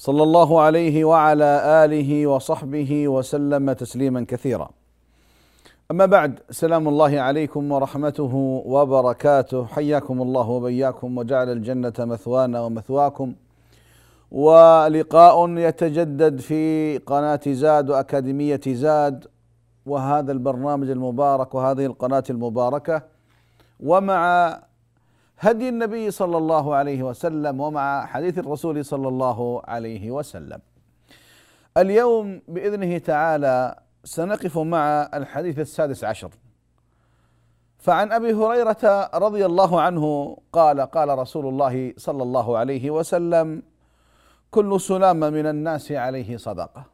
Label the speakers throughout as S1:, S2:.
S1: صلى الله عليه وعلى آله وصحبه وسلم تسليما كثيرا. أما بعد سلام الله عليكم ورحمته وبركاته. حياكم الله وبياكم وجعل الجنة مثوانا ومثواكم. ولقاء يتجدد في قناة زاد وأكاديمية زاد وهذا البرنامج المبارك وهذه القناة المباركة. ومع هدي النبي صلى الله عليه وسلم ومع حديث الرسول صلى الله عليه وسلم. اليوم بإذنه تعالى سنقف مع الحديث السادس عشر. فعن أبي هريرة رضي الله عنه قال قال رسول الله صلى الله عليه وسلم: كل سلام من الناس عليه صدقة.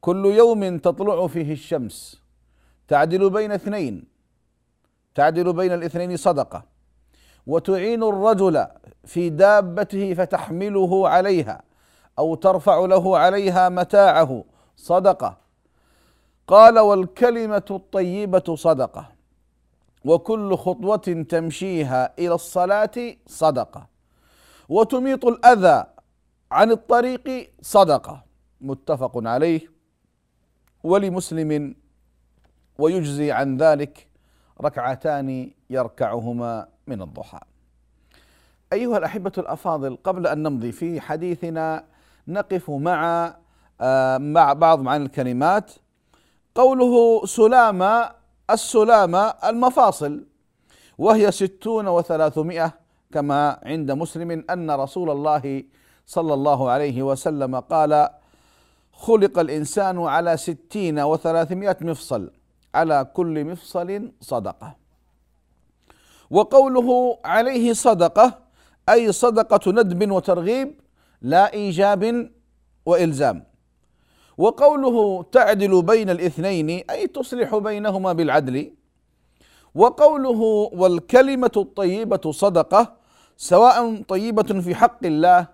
S1: كل يوم تطلع فيه الشمس تعدل بين اثنين تعدل بين الاثنين صدقة وتعين الرجل في دابته فتحمله عليها أو ترفع له عليها متاعه صدقة. قال والكلمة الطيبة صدقة وكل خطوة تمشيها إلى الصلاة صدقة. وتميط الأذى عن الطريق صدقة. متفق عليه. ولمسلم ويجزي عن ذلك ركعتان يركعهما من الضحى. أيها الأحبة الأفاضل قبل أن نمضي في حديثنا نقف مع آه، مع بعض معاني الكلمات قوله سلامة السلامة المفاصل وهي ستون وثلاثمائة كما عند مسلم أن رسول الله صلى الله عليه وسلم قال خلق الإنسان على ستين وثلاثمائة مفصل على كل مفصل صدقة. وقوله عليه صدقة أي صدقة ندب وترغيب لا إيجاب وإلزام. وقوله تعدل بين الاثنين أي تصلح بينهما بالعدل. وقوله والكلمة الطيبة صدقة سواء طيبة في حق الله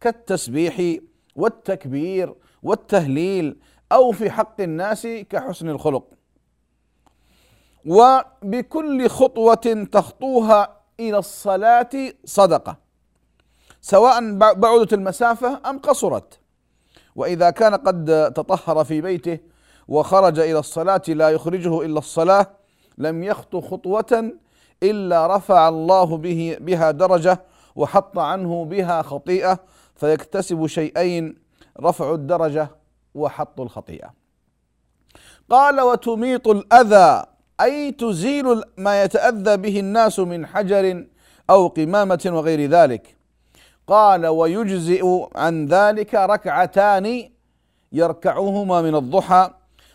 S1: كالتسبيح والتكبير والتهليل أو في حق الناس كحسن الخلق. وبكل خطوة تخطوها إلى الصلاة صدقة سواء بعدت المسافة أم قصرت. وإذا كان قد تطهر في بيته وخرج إلى الصلاة لا يخرجه إلا الصلاة لم يخطو خطوة إلا رفع الله به بها درجة وحط عنه بها خطيئة فيكتسب شيئين رفع الدرجة وحط الخطيئة. قال وتميط الأذى أي تزيل ما يتأذى به الناس من حجر أو قمامة وغير ذلك قال ويجزئ عن ذلك ركعتان يركعهما من الضحى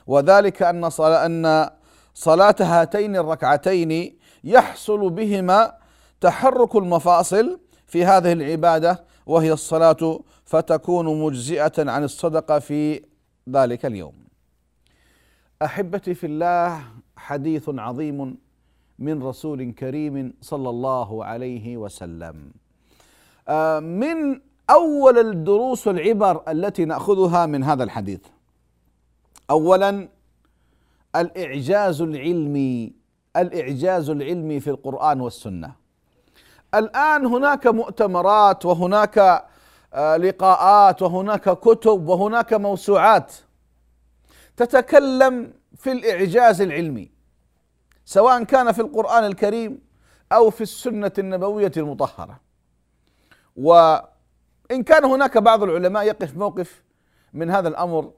S1: وذلك أن صلاة أن صلاة هاتين الركعتين يحصل بهما تحرك المفاصل في هذه العبادة وهي الصلاة فتكون مجزئة عن الصدقة في ذلك اليوم. أحبتي في الله حديث عظيم من رسول كريم صلى الله عليه وسلم. آه، من أول الدروس والعبر التي نأخذها من هذا الحديث. اولا الإعجاز العلمي الإعجاز العلمي في القرآن والسنة. الآن هناك مؤتمرات وهناك آه، لقاءات وهناك كتب وهناك موسوعات تتكلم في الإعجاز العلمي سواء كان في القرآن الكريم أو في السنة النبوية المطهرة. وإن كان هناك بعض العلماء يقف موقف من هذا الأمر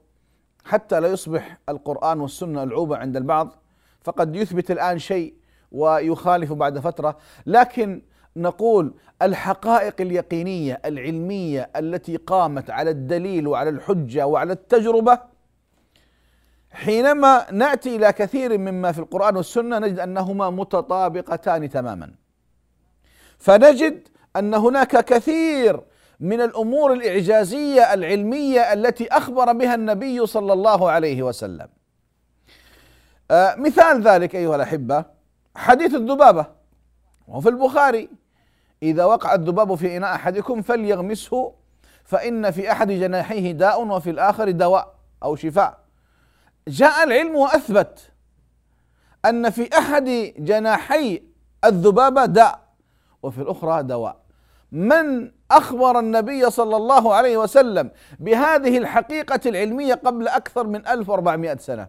S1: حتى لا يصبح القرآن والسنة العوبة عند البعض فقد يثبت الآن شيء ويخالف بعد فترة. لكن نقول الحقائق اليقينية العلمية التي قامت على الدليل وعلى الحجة وعلى التجربة حينما نأتي إلى كثير مما في القرآن والسنة نجد أنهما متطابقتان تماما. فنجد أن هناك كثير من الأمور الإعجازية العلمية التي أخبر بها النبي صلى الله عليه وسلم. آه مثال ذلك أيها الأحبة حديث الذبابة وفي البخاري. إذا وقع الذباب في إناء أحدكم فليغمسه فإن في أحد جناحيه داء وفي الآخر دواء أو شفاء. جاء العلم وأثبت أن في أحد جناحي الذبابة داء وفي الأخرى دواء. من أخبر النبي صلى الله عليه وسلم بهذه الحقيقة العلمية قبل أكثر من 1400 سنة؟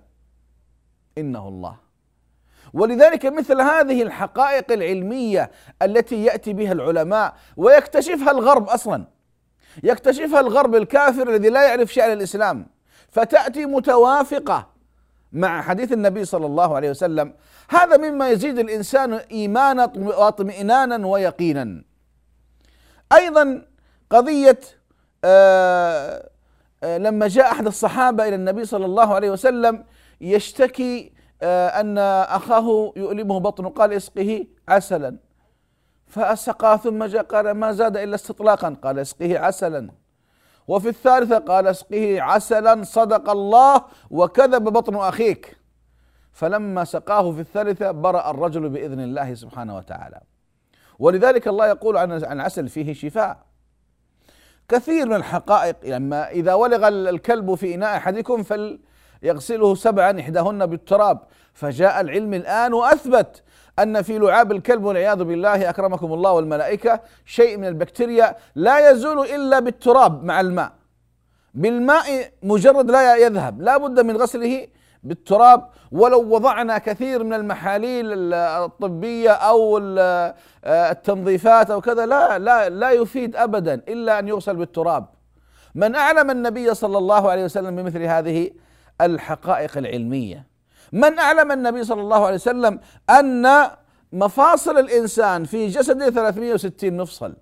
S1: إنه الله. ولذلك مثل هذه الحقائق العلمية التي يأتي بها العلماء ويكتشفها الغرب أصلا. يكتشفها الغرب الكافر الذي لا يعرف شأن الإسلام. فتأتي متوافقة مع حديث النبي صلى الله عليه وسلم. هذا مما يزيد الإنسان إيمانا واطمئنانا ويقينا. أيضا قضية آه، آه، لما جاء أحد الصحابة إلى النبي صلى الله عليه وسلم يشتكي آه، أن أخاه يؤلمه بطنه قال اسقه عسلا. فأسقى ثم جاء قال ما زاد إلا استطلاقا. قال اسقه عسلا. وفي الثالثة قال اسقه عسلا صدق الله وكذب بطن أخيك. فلما سقاه في الثالثة برأ الرجل بإذن الله سبحانه وتعالى. ولذلك الله يقول عن العسل فيه شفاء. كثير من الحقائق لما إذا ولغ الكلب في إناء أحدكم فليغسله سبعا إحداهن بالتراب. فجاء العلم الآن وأثبت أن في لعاب الكلب والعياذ بالله أكرمكم الله والملائكة شيء من البكتيريا لا يزول إلا بالتراب مع الماء. بالماء مجرد لا يذهب لا بد من غسله بالتراب. ولو وضعنا كثير من المحاليل الطبية أو التنظيفات أو كذا لا لا لا يفيد أبدا إلا أن يغسل بالتراب. من أعلم النبي صلى الله عليه وسلم بمثل هذه الحقائق العلمية. من أعلم النبي صلى الله عليه وسلم أن مفاصل الإنسان في جسده 360 مفصل.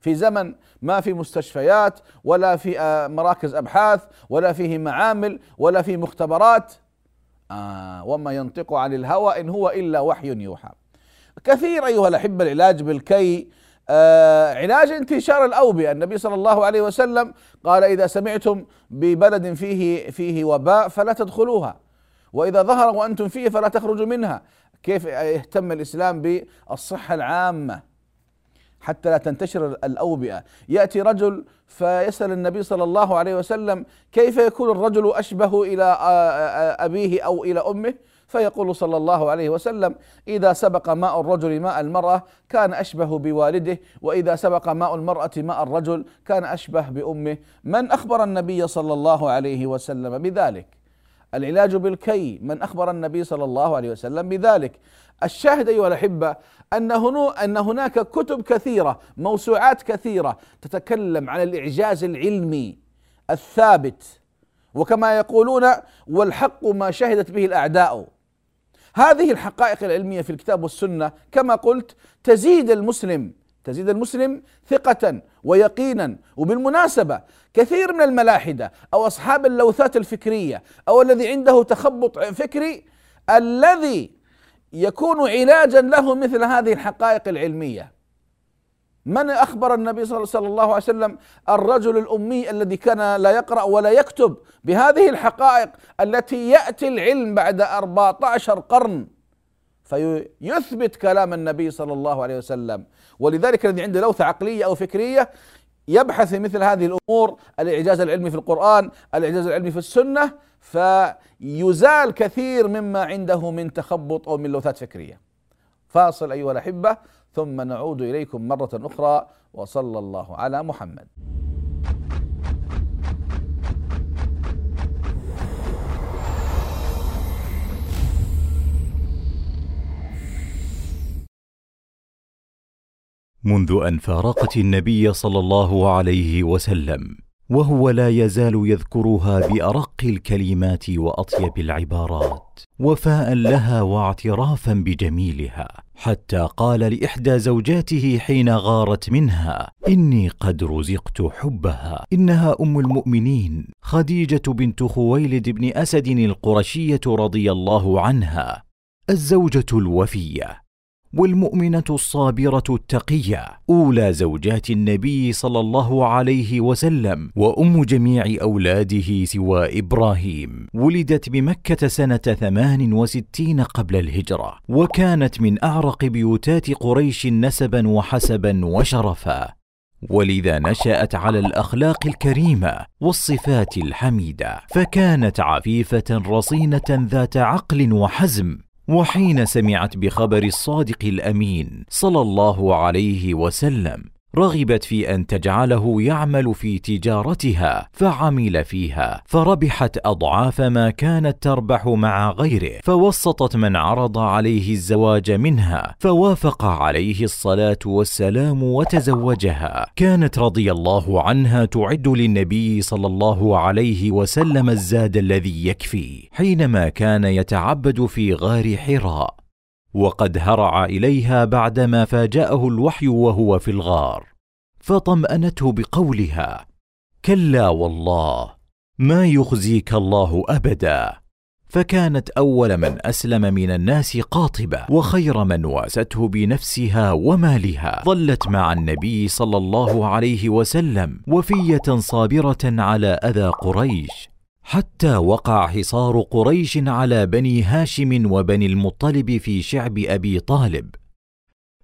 S1: في زمن ما في مستشفيات ولا في آه، مراكز أبحاث ولا فيه معامل ولا في مختبرات. آه وما ينطق عن الهوى إن هو إلا وحي يوحى. كثير أيها الأحبة العلاج بالكي آه علاج انتشار الأوبئة. النبي صلى الله عليه وسلم قال إذا سمعتم ببلد فيه فيه وباء فلا تدخلوها. وإذا ظهر وأنتم فيه فلا تخرجوا منها. كيف يهتم الإسلام بالصحة العامة؟ حتى لا تنتشر الأوبئة. يأتي رجل فيسأل النبي صلى الله عليه وسلم كيف يكون الرجل أشبه إلى أبيه أو إلى أمه؟ فيقول صلى الله عليه وسلم إذا سبق ماء الرجل ماء المرأة كان أشبه بوالده وإذا سبق ماء المرأة ماء الرجل كان أشبه بأمه. من أخبر النبي صلى الله عليه وسلم بذلك؟ العلاج بالكي من أخبر النبي صلى الله عليه وسلم بذلك. الشاهد أيها الأحبة أن أن هناك كتب كثيرة موسوعات كثيرة تتكلم عن الإعجاز العلمي الثابت. وكما يقولون والحق ما شهدت به الأعداء. هذه الحقائق العلمية في الكتاب والسنة كما قلت تزيد المسلم. تزيد المسلم ثقة ويقينا. وبالمناسبة كثير من الملاحدة أو أصحاب اللوثات الفكرية أو الذي عنده تخبط فكري الذي يكون علاجا له مثل هذه الحقائق العلمية. من أخبر النبي صلى الله عليه وسلم الرجل الأمي الذي كان لا يقرأ ولا يكتب بهذه الحقائق التي يأتي العلم بعد 14 قرن فيثبت كلام النبي صلى الله عليه وسلم. ولذلك الذي عنده لوثة عقلية أو فكرية يبحث في مثل هذه الأمور الإعجاز العلمي في القرآن الإعجاز العلمي في السنة فيزال كثير مما عنده من تخبط أو من لوثات فكرية. فاصل أيها الأحبة ثم نعود إليكم مرة أخرى وصلى الله على محمد.
S2: منذ أن فارقت النبي صلى الله عليه وسلم وهو لا يزال يذكرها بأرق الكلمات وأطيب العبارات وفاء لها واعترافا بجميلها حتى قال لإحدى زوجاته حين غارت منها إني قد رزقت حبها. إنها أم المؤمنين خديجة بنت خويلد بن أسد القرشية رضي الله عنها الزوجة الوفية. والمؤمنة الصابرة التقية أولى زوجات النبي صلى الله عليه وسلم وأم جميع أولاده سوى إبراهيم. ولدت بمكة سنة ثمان وستين قبل الهجرة وكانت من أعرق بيوتات قريش نسبا وحسبا وشرفا. ولذا نشأت على الأخلاق الكريمة والصفات الحميدة فكانت عفيفة رصينة ذات عقل وحزم وحين سمعت بخبر الصادق الأمين صلى الله عليه وسلم. رغبت في أن تجعله يعمل في تجارتها فعمل فيها فربحت أضعاف ما كانت تربح مع غيره فوسطت من عرض عليه الزواج منها فوافق عليه الصلاة والسلام وتزوجها. كانت رضي الله عنها تعد للنبي صلى الله عليه وسلم الزاد الذي يكفي حينما كان يتعبد في غار حراء. وقد هرع إليها بعدما فاجأه الوحي وهو في الغار فطمأنته بقولها كلا والله ما يخزيك الله أبدا. فكانت أول من أسلم من الناس قاطبة وخير من واسته بنفسها ومالها. ظلت مع النبي صلى الله عليه وسلم وفية صابرة على أذى قريش. حتى وقع حصار قريش على بني هاشم وبني المطلب في شعب أبي طالب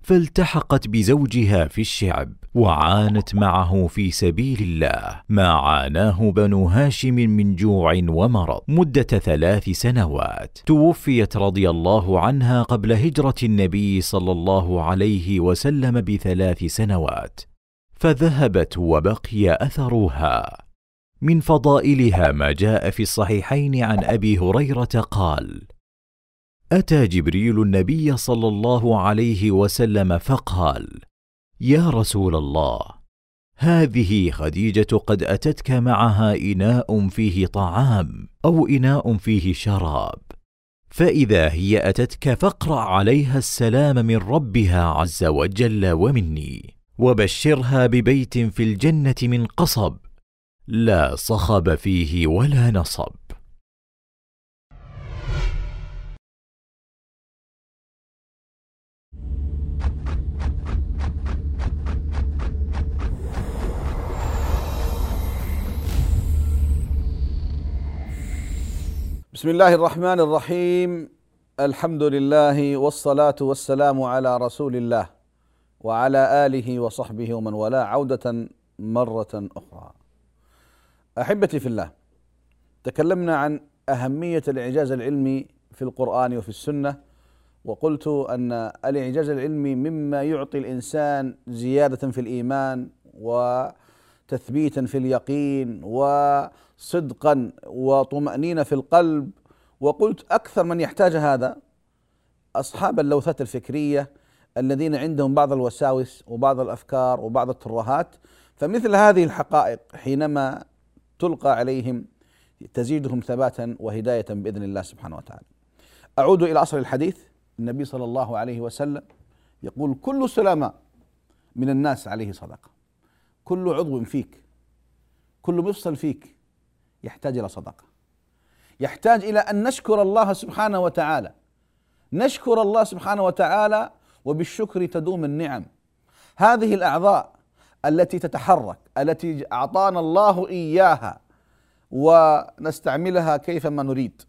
S2: فالتحقت بزوجها في الشعب وعانت معه في سبيل الله. ما عاناه بنو هاشم من جوع ومرض مدة ثلاث سنوات. توفيت رضي الله عنها قبل هجرة النبي صلى الله عليه وسلم بثلاث سنوات فذهبت وبقي أثرها. من فضائلها ما جاء في الصحيحين عن أبي هريرة قال أتى جبريل النبي صلى الله عليه وسلم فقال يا رسول الله هذه خديجة قد أتتك معها إناء فيه طعام أو إناء فيه شراب فإذا هي أتتك فاقرأ عليها السلام من ربها عز وجل ومني وبشرها ببيت في الجنة من قصب لا صخب فيه ولا نصب.
S1: بسم الله الرحمن الرحيم الحمد لله والصلاه والسلام على رسول الله وعلى اله وصحبه ومن والاه عوده مره أخرى أحبتي في الله تكلمنا عن أهمية الإعجاز العلمي في القرآن وفي السنة وقلت أن الإعجاز العلمي مما يعطي الإنسان زيادة في الإيمان وتثبيتا في اليقين وصدقا وطمأنينة في القلب وقلت أكثر من يحتاج هذا أصحاب اللوثات الفكرية الذين عندهم بعض الوساوس وبعض الأفكار وبعض الترهات فمثل هذه الحقائق حينما تلقى عليهم تزيدهم ثباتا وهداية بإذن الله سبحانه وتعالى. أعود إلى أصل الحديث. النبي صلى الله عليه وسلم يقول كل سلامة من الناس عليه صدقة. كل عضو فيك كل مفصل فيك يحتاج إلى صدقة. يحتاج إلى أن نشكر الله سبحانه وتعالى. نشكر الله سبحانه وتعالى وبالشكر تدوم النعم. هذه الأعضاء التي تتحرك التي أعطانا الله إياها ونستعملها كيفما نريد.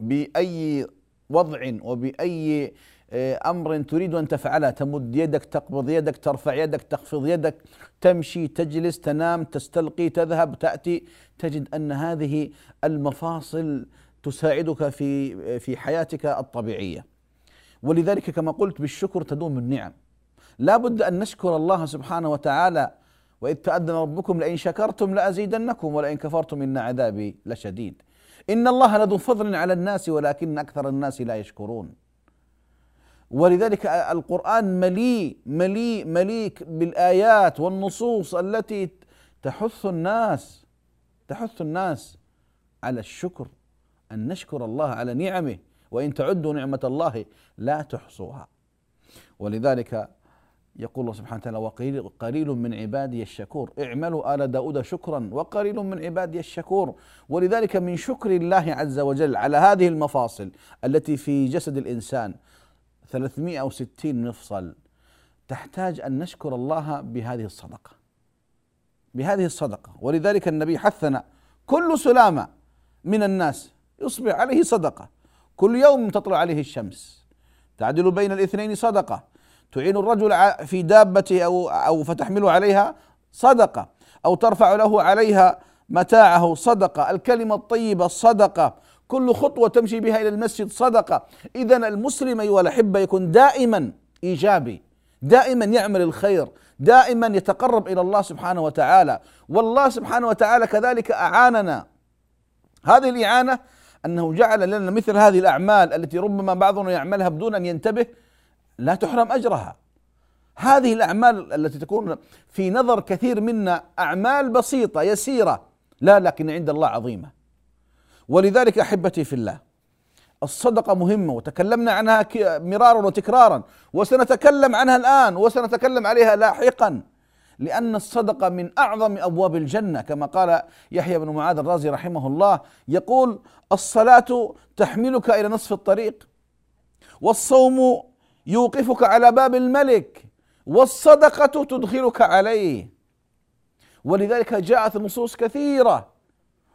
S1: بأي وضع وبأي آه، أمر تريد أن تفعله تمد يدك تقبض يدك ترفع يدك تخفض يدك تمشي تجلس تنام تستلقي تذهب تأتي تجد أن هذه المفاصل تساعدك في في حياتك الطبيعية. ولذلك كما قلت بالشكر تدوم النعم. لا بد أن نشكر الله سبحانه وتعالى وإذ تأذن ربكم لئن شكرتم لأزيدنكم ولئن كفرتم إن عذابي لشديد. إن الله لذو فضل على الناس ولكن أكثر الناس لا يشكرون. ولذلك القرآن مليء مليء مليء بالآيات والنصوص التي تحث الناس تحث الناس على الشكر أن نشكر الله على نعمه وإن تعدوا نعمة الله لا تحصوها. ولذلك يقول الله سبحانه وتعالى وقليل قليل من عبادي الشكور. اعملوا آل داود شكرا وقليل من عبادي الشكور. ولذلك من شكر الله عز وجل على هذه المفاصل التي في جسد الإنسان 360 مفصل. تحتاج أن نشكر الله بهذه الصدقة. بهذه الصدقة. ولذلك النبي حثنا كل سلامة من الناس يصبح عليه صدقة. كل يوم تطلع عليه الشمس. تعدل بين الاثنين صدقة. تعين الرجل في دابته أو أو فتحمل عليها صدقة أو ترفع له عليها متاعه صدقة. الكلمة الطيبة صدقة. كل خطوة تمشي بها إلى المسجد صدقة. إذا المسلم أيها الأحبة يكون دائما إيجابي دائما يعمل الخير دائما يتقرب إلى الله سبحانه وتعالى. والله سبحانه وتعالى كذلك أعاننا. هذه الإعانة أنه جعل لنا مثل هذه الأعمال التي ربما بعضنا يعملها بدون أن ينتبه لا تحرم أجرها. هذه الأعمال التي تكون في نظر كثير منا أعمال بسيطة يسيرة. لا لكن عند الله عظيمة. ولذلك أحبتي في الله الصدقة مهمة وتكلمنا عنها مرارا وتكرارا وسنتكلم عنها الآن وسنتكلم عليها لاحقا. لأن الصدقة من أعظم أبواب الجنة كما قال يحيى بن معاذ الرازي رحمه الله يقول الصلاة تحملك إلى نصف الطريق والصوم يوقفك على باب الملك والصدقة تدخلك عليه. ولذلك جاءت نصوص كثيرة.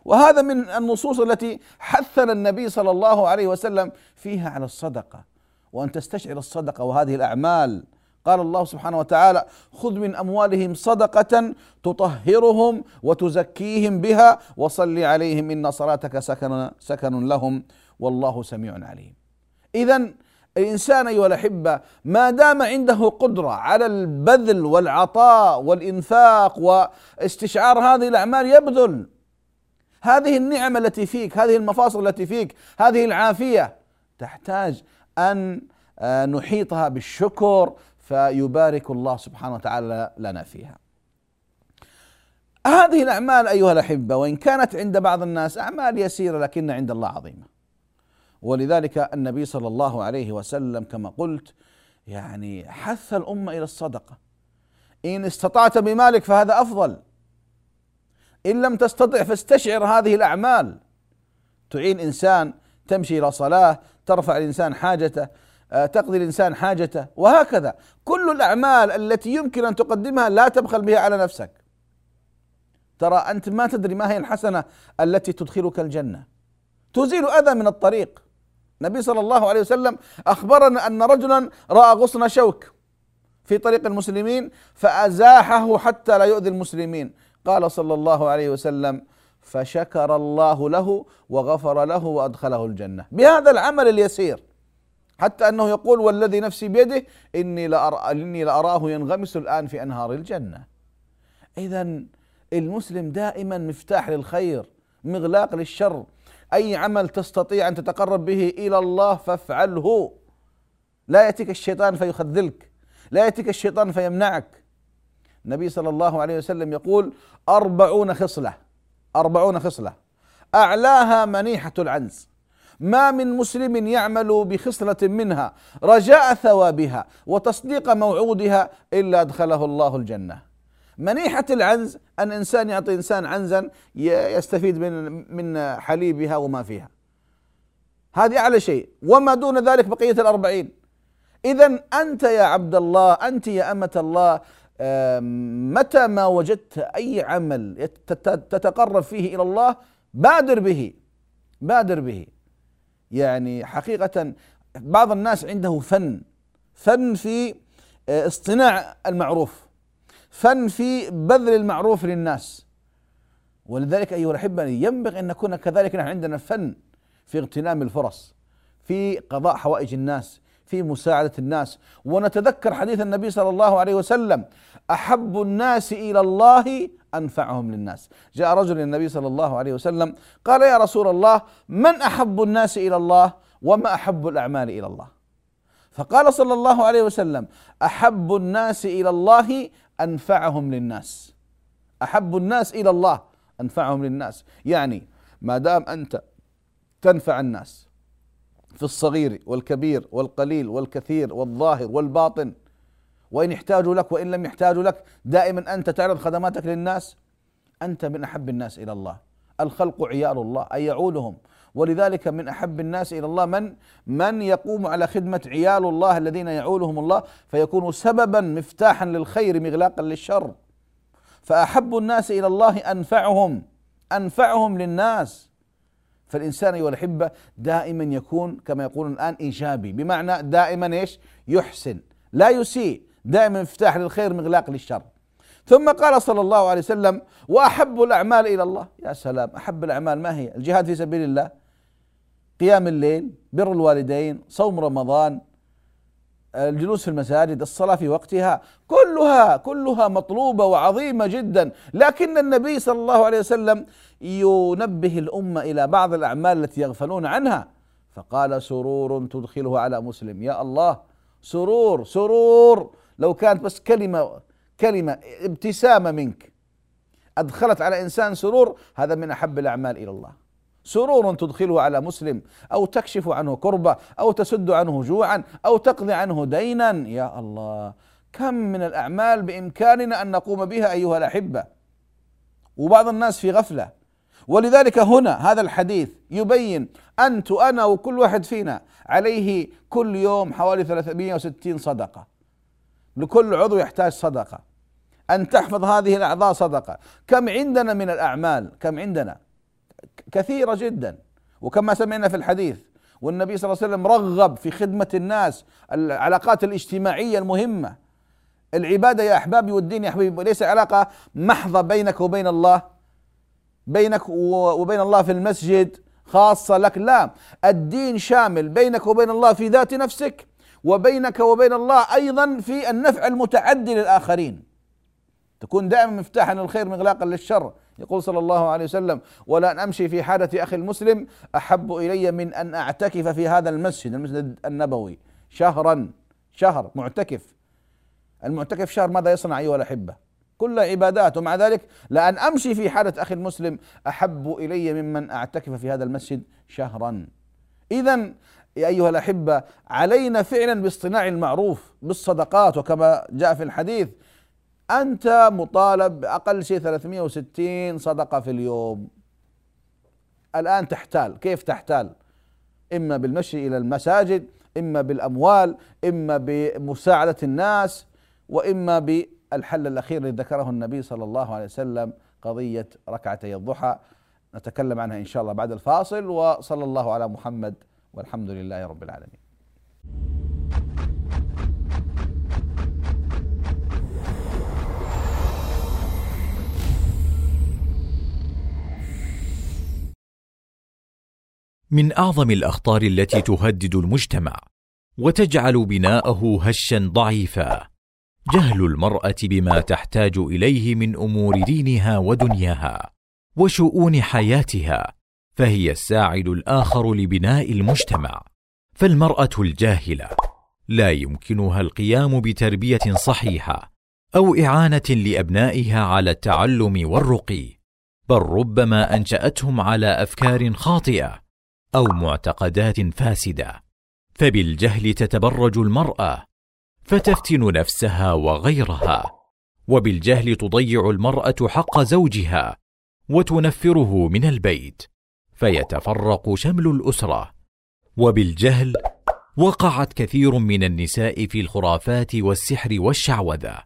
S1: وهذا من النصوص التي حثنا النبي صلى الله عليه وسلم فيها على الصدقة. وأن تستشعر الصدقة وهذه الأعمال. قال الله سبحانه وتعالى خذ من أموالهم صدقة تطهرهم وتزكيهم بها وصل عليهم إن صلاتك سكن, سكن لهم والله سميع عليم. إذا الإنسان أيها الأحبة ما دام عنده قدرة على البذل والعطاء والإنفاق واستشعار هذه الأعمال يبذل. هذه النعم التي فيك هذه المفاصل التي فيك هذه العافية. تحتاج أن آه، نحيطها بالشكر فيبارك الله سبحانه وتعالى لنا فيها. هذه الأعمال أيها الأحبة وإن كانت عند بعض الناس أعمال يسيرة لكن عند الله عظيمة. ولذلك النبي صلى الله عليه وسلم كما قلت يعني حث الأمة إلى الصدقة. إن استطعت بمالك فهذا أفضل. إن لم تستطع فاستشعر هذه الأعمال. تعين إنسان تمشي إلى صلاة ترفع الإنسان حاجته آه، تقضي الإنسان حاجته وهكذا. كل الأعمال التي يمكن أن تقدمها لا تبخل بها على نفسك. ترى أنت ما تدري ما هي الحسنة التي تدخلك الجنة. تزيل أذى من الطريق. النبي صلى الله عليه وسلم أخبرنا أن رجلا رأى غصن شوك في طريق المسلمين فأزاحه حتى لا يؤذي المسلمين قال صلى الله عليه وسلم فشكر الله له وغفر له وأدخله الجنة بهذا العمل اليسير حتى أنه يقول والذي نفسي بيده إني لأرى إني لاراه ينغمس الآن في أنهار الجنة. اذا المسلم دائما مفتاح للخير مغلاق للشر أي عمل تستطيع أن تتقرب به إلى الله فافعله. لا يأتيك الشيطان فيخذلك. لا يأتيك الشيطان فيمنعك. النبي صلى الله عليه وسلم يقول أربعون خصلة. أربعون خصلة. أعلاها منيحة العنز. ما من مسلم يعمل بخصلة منها رجاء ثوابها وتصديق موعودها إلا أدخله الله الجنة. منيحة العنز أن إنسان يعطي إنسان عنزا يستفيد من من حليبها وما فيها. هذه أعلى شيء. وما دون ذلك بقية الأربعين. إذا أنت يا عبد الله أنت يا أمة الله متى ما وجدت أي عمل تتقرب فيه إلى الله بادر به. بادر به. يعني حقيقة بعض الناس عنده فن. فن في آه، اصطناع المعروف. فن في بذل المعروف للناس. ولذلك أيها الأحبة ينبغي أن نكون كذلك نحن عندنا فن في اغتنام الفرص في قضاء حوائج الناس في مساعدة الناس. ونتذكر حديث النبي صلى الله عليه وسلم أحب الناس إلى الله أنفعهم للناس. جاء رجل للنبي صلى الله عليه وسلم قال يا رسول الله من أحب الناس إلى الله وما أحب الأعمال إلى الله؟ فقال صلى الله عليه وسلم أحب الناس إلى الله أنفعهم للناس. أحب الناس إلى الله أنفعهم للناس. يعني ما دام أنت تنفع الناس في الصغير والكبير والقليل والكثير والظاهر والباطن وإن احتاجوا لك وإن لم يحتاجوا لك دائما أنت تعرض خدماتك للناس. أنت من أحب الناس إلى الله. الخلق عيال الله أي يعولهم. ولذلك من أحب الناس إلى الله من من يقوم على خدمة عيال الله الذين يعولهم الله فيكون سببا مفتاحا للخير مغلاقا للشر. فأحب الناس إلى الله أنفعهم أنفعهم للناس. فالإنسان أيها الأحبة دائما يكون كما يقولون الآن إيجابي بمعنى دائما إيش؟ يحسن لا يسيء دائما مفتاح للخير مغلاق للشر. ثم قال صلى الله عليه وسلم وأحب الأعمال إلى الله. يا سلام أحب الأعمال ما هي؟ الجهاد في سبيل الله. قيام الليل بر الوالدين صوم رمضان الجلوس في المساجد الصلاة في وقتها كلها كلها مطلوبة وعظيمة جدا. لكن النبي صلى الله عليه وسلم ينبه الأمة إلى بعض الأعمال التي يغفلون عنها. فقال سرور تدخله على مسلم. يا الله سرور سرور. لو كانت بس كلمة كلمة ابتسامة منك أدخلت على إنسان سرور هذا من أحب الأعمال إلى الله. سرور تدخله على مسلم أو تكشف عنه كربة أو تسد عنه جوعا أو تقضي عنه دينا. يا الله كم من الأعمال بإمكاننا أن نقوم بها أيها الأحبة. وبعض الناس في غفلة. ولذلك هنا هذا الحديث يبين أنت وأنا وكل واحد فينا عليه كل يوم حوالي 360 صدقة. لكل عضو يحتاج صدقة. أن تحفظ هذه الأعضاء صدقة. كم عندنا من الأعمال كم عندنا؟ كثيرة جدا. وكما سمعنا في الحديث والنبي صلى الله عليه وسلم رغب في خدمة الناس العلاقات الاجتماعية المهمة. العبادة يا أحبابي والدين يا أحبابي ليس علاقة محضة بينك وبين الله. بينك وبين الله في المسجد خاصة لك لا. الدين شامل بينك وبين الله في ذات نفسك وبينك وبين الله أيضا في النفع المتعدي للآخرين. تكون دائما مفتاحا للخير مغلاقا للشر. يقول صلى الله عليه وسلم ولا أمشي في حالة أخي المسلم أحب إلي من أن أعتكف في هذا المسجد المسجد النبوي شهرا شهر معتكف. المعتكف شهر ماذا يصنع أيها الأحبة؟ كل عبادات ومع ذلك لأن أمشي في حالة أخي المسلم أحب إلي ممن أعتكف في هذا المسجد شهرا. إذا يا أيها الأحبة علينا فعلا باصطناع المعروف بالصدقات وكما جاء في الحديث أنت مطالب بأقل شيء 360 صدقة في اليوم. الآن تحتال. كيف تحتال؟ إما بالمشي إلى المساجد إما بالأموال إما بمساعدة الناس وإما بالحل الأخير الذي ذكره النبي صلى الله عليه وسلم قضية ركعتي الضحى. نتكلم عنها إن شاء الله بعد الفاصل وصلى الله على محمد والحمد لله رب العالمين.
S2: من أعظم الأخطار التي تهدد المجتمع وتجعل بناءه هشا ضعيفا. جهل المرأة بما تحتاج إليه من أمور دينها ودنياها وشؤون حياتها فهي الساعد الآخر لبناء المجتمع. فالمرأة الجاهلة لا يمكنها القيام بتربية صحيحة أو إعانة لأبنائها على التعلم والرقي بل ربما أنشأتهم على أفكار خاطئة أو معتقدات فاسدة. فبالجهل تتبرج المرأة فتفتن نفسها وغيرها. وبالجهل تضيع المرأة حق زوجها وتنفره من البيت. فيتفرق شمل الأسرة. وبالجهل وقعت كثير من النساء في الخرافات والسحر والشعوذة.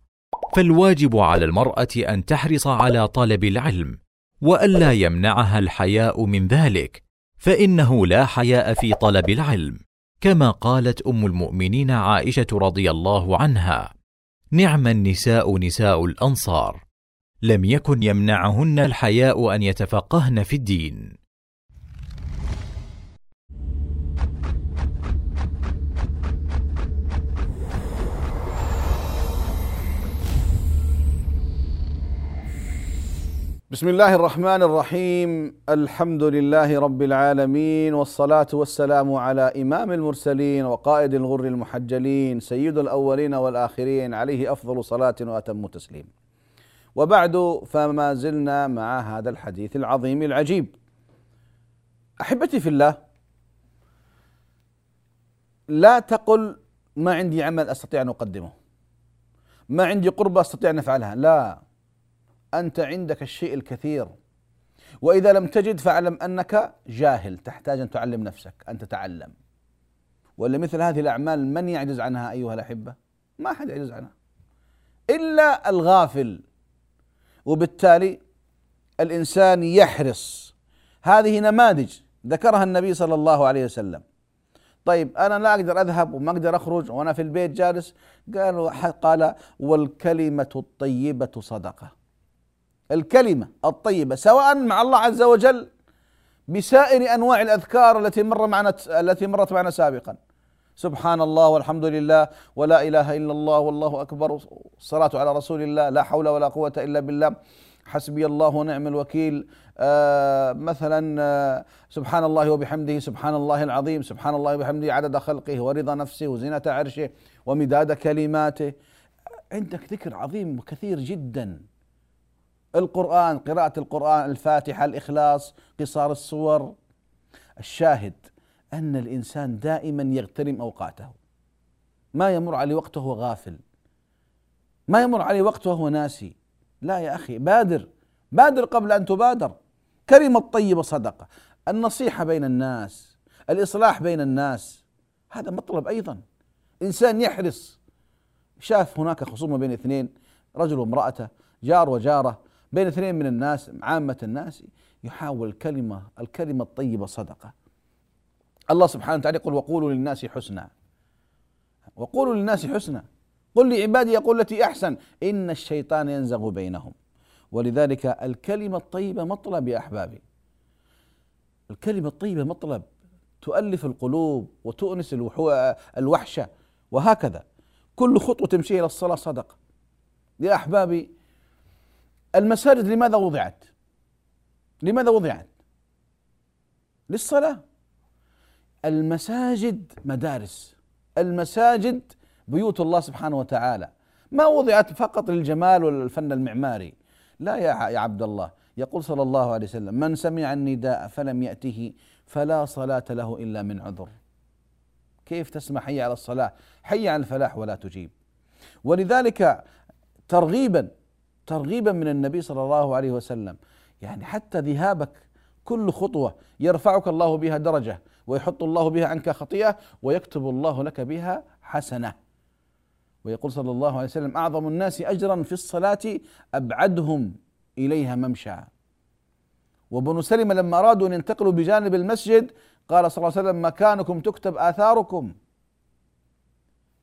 S2: فالواجب على المرأة أن تحرص على طلب العلم وألا يمنعها الحياء من ذلك. فإنه لا حياء في طلب العلم كما قالت أم المؤمنين عائشة رضي الله عنها نعم النساء نساء الأنصار لم يكن يمنعهن الحياء أن يتفقهن في الدين.
S1: بسم الله الرحمن الرحيم الحمد لله رب العالمين والصلاة والسلام على إمام المرسلين وقائد الغر المحجلين سيد الأولين والآخرين عليه أفضل صلاة وأتم تسليم وبعد فما زلنا مع هذا الحديث العظيم العجيب احبتي في الله لا تقل ما عندي عمل استطيع ان اقدمه ما عندي قربة استطيع ان افعلها لا أنت عندك الشيء الكثير. وإذا لم تجد فاعلم أنك جاهل تحتاج أن تعلم نفسك أن تتعلم. ولا مثل هذه الأعمال من يعجز عنها أيها الأحبة؟ ما أحد يعجز عنها. إلا الغافل. وبالتالي الإنسان يحرص. هذه نماذج ذكرها النبي صلى الله عليه وسلم. طيب أنا لا أقدر أذهب وما أقدر أخرج وأنا في البيت جالس. قالوا قال والكلمة الطيبة صدقة. الكلمة الطيبة سواء مع الله عز وجل بسائر أنواع الأذكار التي مر معنا التي مرت معنا سابقا. سبحان الله والحمد لله ولا إله إلا الله والله أكبر الصلاه على رسول الله لا حول ولا قوة إلا بالله. حسبي الله ونعم الوكيل. آه مثلا آه سبحان الله وبحمده سبحان الله العظيم سبحان الله وبحمده عدد خلقه ورضا نفسه وزنة عرشه ومداد كلماته. عندك ذكر عظيم وكثير جدا. القرآن قراءة القرآن الفاتحة الإخلاص قصار الصور. الشاهد أن الإنسان دائما يغتنم أوقاته. ما يمر عليه وقت وهو غافل. ما يمر عليه وقت وهو ناسي. لا يا أخي بادر. بادر قبل أن تبادر. كلمة طيبة صدقة. النصيحة بين الناس الإصلاح بين الناس هذا مطلب أيضا. إنسان يحرص. شاف هناك خصومة بين اثنين رجل وامرأته جار وجارة. بين اثنين من الناس عامة الناس يحاول الكلمة الكلمة الطيبة صدقة. الله سبحانه وتعالى يقول وقولوا للناس حسنا. وقولوا للناس حسنا. قل لعبادي يقول التي أحسن. إن الشيطان ينزغ بينهم. ولذلك الكلمة الطيبة مطلب يا أحبابي. الكلمة الطيبة مطلب تؤلف القلوب وتؤنس الوحشة وهكذا. كل خطوة تمشي إلى الصلاة صدقة. يا أحبابي المساجد لماذا وضعت؟ لماذا وضعت؟ للصلاة. المساجد مدارس. المساجد بيوت الله سبحانه وتعالى. ما وضعت فقط للجمال والفن المعماري. لا يا عبد الله. يقول صلى الله عليه وسلم من سمع النداء فلم يأته فلا صلاة له إلا من عذر. كيف تسمع حي على الصلاة؟ حي على الفلاح ولا تجيب. ولذلك ترغيبا ترغيبا من النبي صلى الله عليه وسلم. يعني حتى ذهابك كل خطوة يرفعك الله بها درجة ويحط الله بها عنك خطيئة ويكتب الله لك بها حسنة. ويقول صلى الله عليه وسلم أعظم الناس أجرا في الصلاة أبعدهم إليها ممشى. وبنو سلمة لما أرادوا أن ينتقلوا بجانب المسجد قال صلى الله عليه وسلم مكانكم تكتب آثاركم.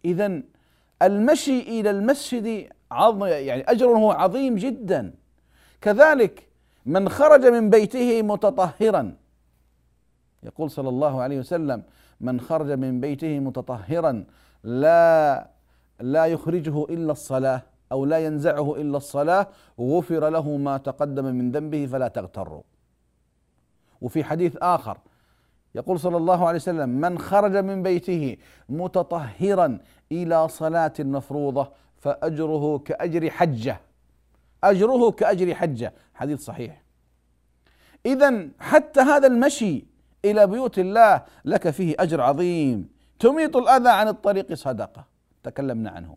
S1: إذا المشي إلى المسجد عظم يعني أجره عظيم جدا. كذلك من خرج من بيته متطهرا. يقول صلى الله عليه وسلم من خرج من بيته متطهرا لا لا يخرجه إلا الصلاة أو لا ينزعه إلا الصلاة غفر له ما تقدم من ذنبه فلا تغتروا. وفي حديث آخر يقول صلى الله عليه وسلم من خرج من بيته متطهرا إلى صلاة مفروضة فأجره كأجر حجة. أجره كأجر حجة. حديث صحيح. اذا حتى هذا المشي إلى بيوت الله لك فيه أجر عظيم. تميط الأذى عن الطريق صدقة. تكلمنا عنه.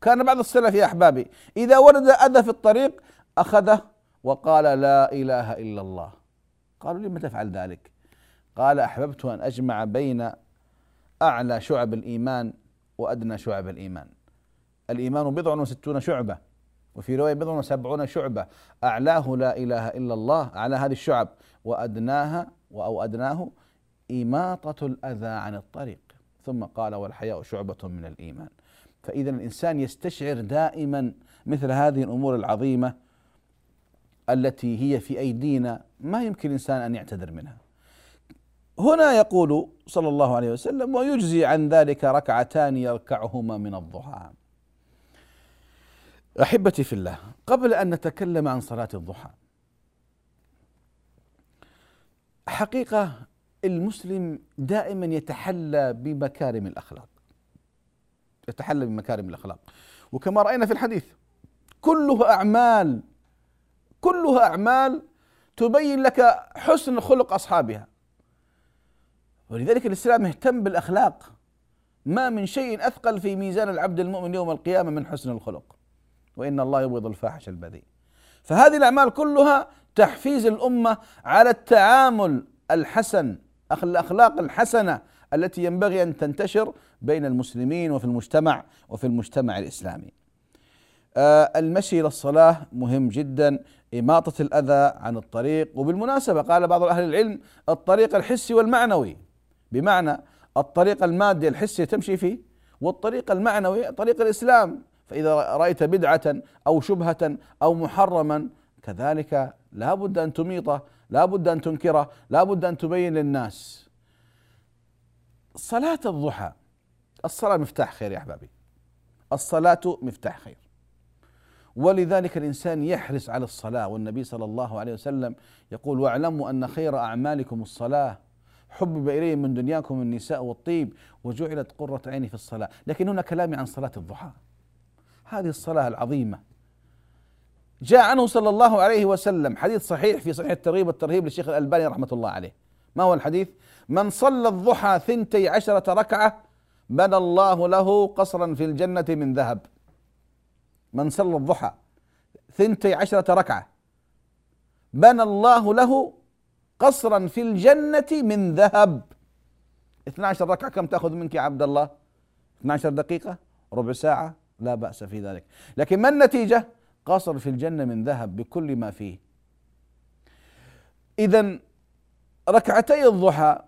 S1: كان بعض السلف يا أحبابي إذا ورد أذى في الطريق أخذه وقال لا إله إلا الله. قالوا لم تفعل ذلك؟ قال أحببت أن أجمع بين أعلى شعب الإيمان وأدنى شعب الإيمان. الإيمان بضع وستون شعبة وفي رواية بضع وسبعون شعبة. أعلاه لا إله إلا الله أعلى هذه الشعب. وأدناها أو أدناه إماطة الأذى عن الطريق. ثم قال والحياء شعبة من الإيمان. فإذا الإنسان يستشعر دائما مثل هذه الأمور العظيمة التي هي في أيدينا ما يمكن الإنسان أن يعتذر منها. هنا يقول صلى الله عليه وسلم ويجزي عن ذلك ركعتان يركعهما من الضحى. أحبتي في الله قبل أن نتكلم عن صلاة الضحى. حقيقة المسلم دائما يتحلى بمكارم الأخلاق. يتحلى بمكارم الأخلاق. وكما رأينا في الحديث كلها أعمال كلها أعمال تبين لك حسن خلق أصحابها. ولذلك الإسلام اهتم بالأخلاق. ما من شيء أثقل في ميزان العبد المؤمن يوم القيامة من حسن الخلق. وإن الله يبغض الفاحش البذيء. فهذه الأعمال كلها تحفيز الأمة على التعامل الحسن الأخلاق الحسنة التي ينبغي أن تنتشر بين المسلمين وفي المجتمع وفي المجتمع الإسلامي. آه، المشي إلى الصلاة مهم جدا إماطة الأذى عن الطريق وبالمناسبة قال بعض أهل العلم الطريق الحسي والمعنوي. بمعنى الطريق المادي الحسي تمشي فيه والطريق المعنوي طريق الإسلام. فإذا رأيت بدعة أو شبهة أو محرما كذلك لا بد أن تميطه لا بد أن تنكره لا بد أن تبين للناس. صلاة الضحى الصلاة مفتاح خير يا أحبابي. الصلاة مفتاح خير. ولذلك الإنسان يحرص على الصلاة والنبي صلى الله عليه وسلم يقول واعلموا أن خير أعمالكم الصلاة. حبب إليه من دنياكم النساء والطيب وجعلت قرة عيني في الصلاة. لكن هنا كلامي عن صلاة الضحى. هذه الصلاة العظيمة. جاء عنه صلى الله عليه وسلم حديث صحيح في صحيح الترغيب والترهيب للشيخ الألباني رحمة الله عليه. ما هو الحديث؟ من صلى الضحى ثنتي عشرة ركعة بنى الله له قصرا في الجنة من ذهب. من صلى الضحى ثنتي عشرة ركعة بنى الله له قصرا في الجنة من ذهب. 12 ركعة كم تأخذ منك يا عبد الله؟ 12 دقيقة؟ ربع ساعة؟ لا بأس في ذلك. لكن ما النتيجة؟ قصر في الجنة من ذهب بكل ما فيه. إذا ركعتي الضحى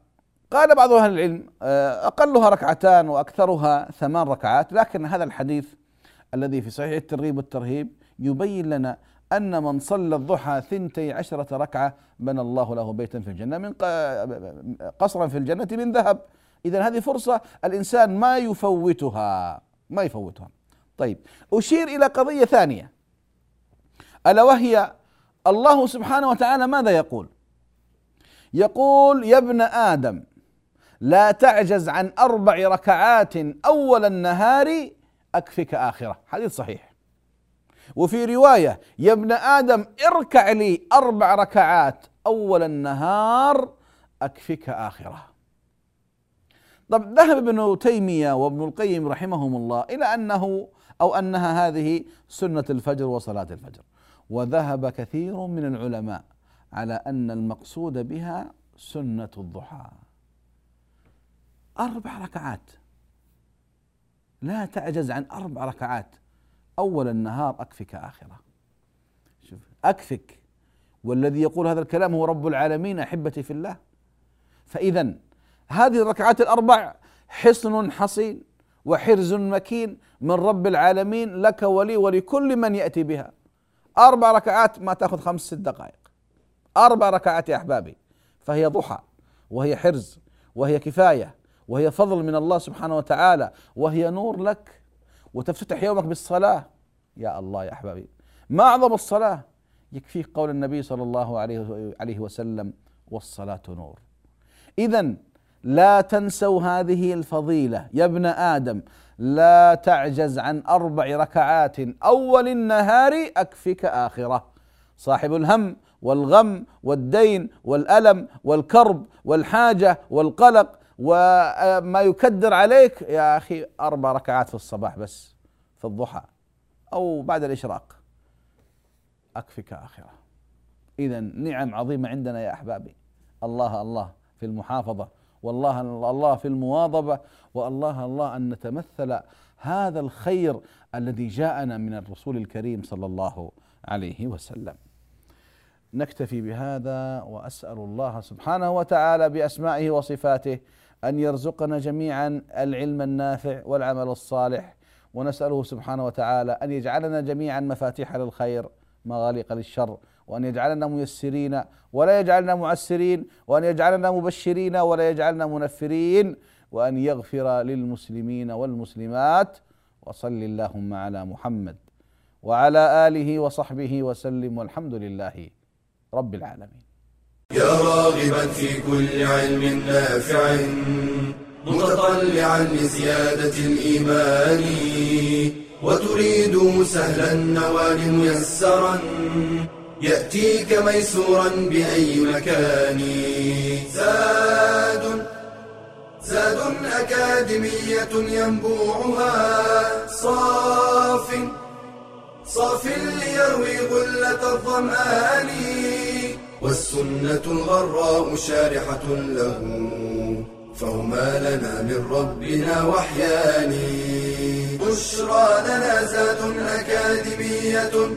S1: قال بعض أهل العلم آه، أقلها ركعتان وأكثرها ثمان ركعات لكن هذا الحديث الذي في صحيح الترغيب والترهيب يبين لنا أن من صلى الضحى ثنتي عشرة ركعة بنى الله له بيتا في الجنة من قصرا في الجنة من ذهب. إذا هذه فرصة الإنسان ما يفوتها ما يفوتها. طيب أشير إلى قضية ثانية. ألا وهي الله سبحانه وتعالى ماذا يقول؟ يقول يا ابن آدم لا تعجز عن أربع ركعات أول النهار أكفك آخرة. حديث صحيح. وفي رواية يا ابن آدم اركع لي أربع ركعات أول النهار أكفك آخرة. طب ذهب ابن تيمية وابن القيم رحمهم الله إلى أنه أو أنها هذه سنة الفجر وصلاة الفجر. وذهب كثير من العلماء على أن المقصود بها سنة الضحى. أربع ركعات. لا تعجز عن أربع ركعات. أول النهار أكفك آخرة. شوف أكفك. والذي يقول هذا الكلام هو رب العالمين أحبتي في الله. فإذا هذه الركعات الأربع حصن حصين. وحرز مكين من رب العالمين لك ولي ولكل من يأتي بها. أربع ركعات ما تأخذ خمس ست دقائق. أربع ركعات يا أحبابي. فهي ضحى وهي حرز وهي كفاية وهي فضل من الله سبحانه وتعالى وهي نور لك. وتفتتح يومك بالصلاة. يا الله يا أحبابي. ما أعظم الصلاة؟ يكفيك قول النبي صلى الله عليه وسلم والصلاة نور. إذا لا تنسوا هذه الفضيلة. يا ابن آدم لا تعجز عن أربع ركعات أول النهار أكفك آخرة. صاحب الهم والغم والدين والألم والكرب والحاجة والقلق وما يكدر عليك يا أخي أربع ركعات في الصباح بس في الضحى أو بعد الإشراق. أكفك آخرة. إذا نعم عظيمة عندنا يا أحبابي. الله الله في المحافظة. والله الله في المواظبة والله الله أن نتمثل هذا الخير الذي جاءنا من الرسول الكريم صلى الله عليه وسلم. نكتفي بهذا وأسأل الله سبحانه وتعالى بأسمائه وصفاته أن يرزقنا جميعا العلم النافع والعمل الصالح ونسأله سبحانه وتعالى أن يجعلنا جميعا مفاتيح للخير مغاليق للشر وأن يجعلنا ميسرين ولا يجعلنا معسرين وأن يجعلنا مبشرين ولا يجعلنا منفرين وأن يغفر للمسلمين والمسلمات. وصل اللهم على محمد وعلى آله وصحبه وسلم والحمد لله رب العالمين.
S3: يا راغبا في كل علم نافع متطلعا لزيادة الإيمان وتريد سهلا النوال ميسرا يأتيك ميسورا بأي مكان. زاد زاد أكاديمية ينبوعها. صاف صاف ليروي غلة الظمآن. والسنة الغراء شارحة له. فهما لنا من ربنا وحيان. بشرى لنا زاد أكاديمية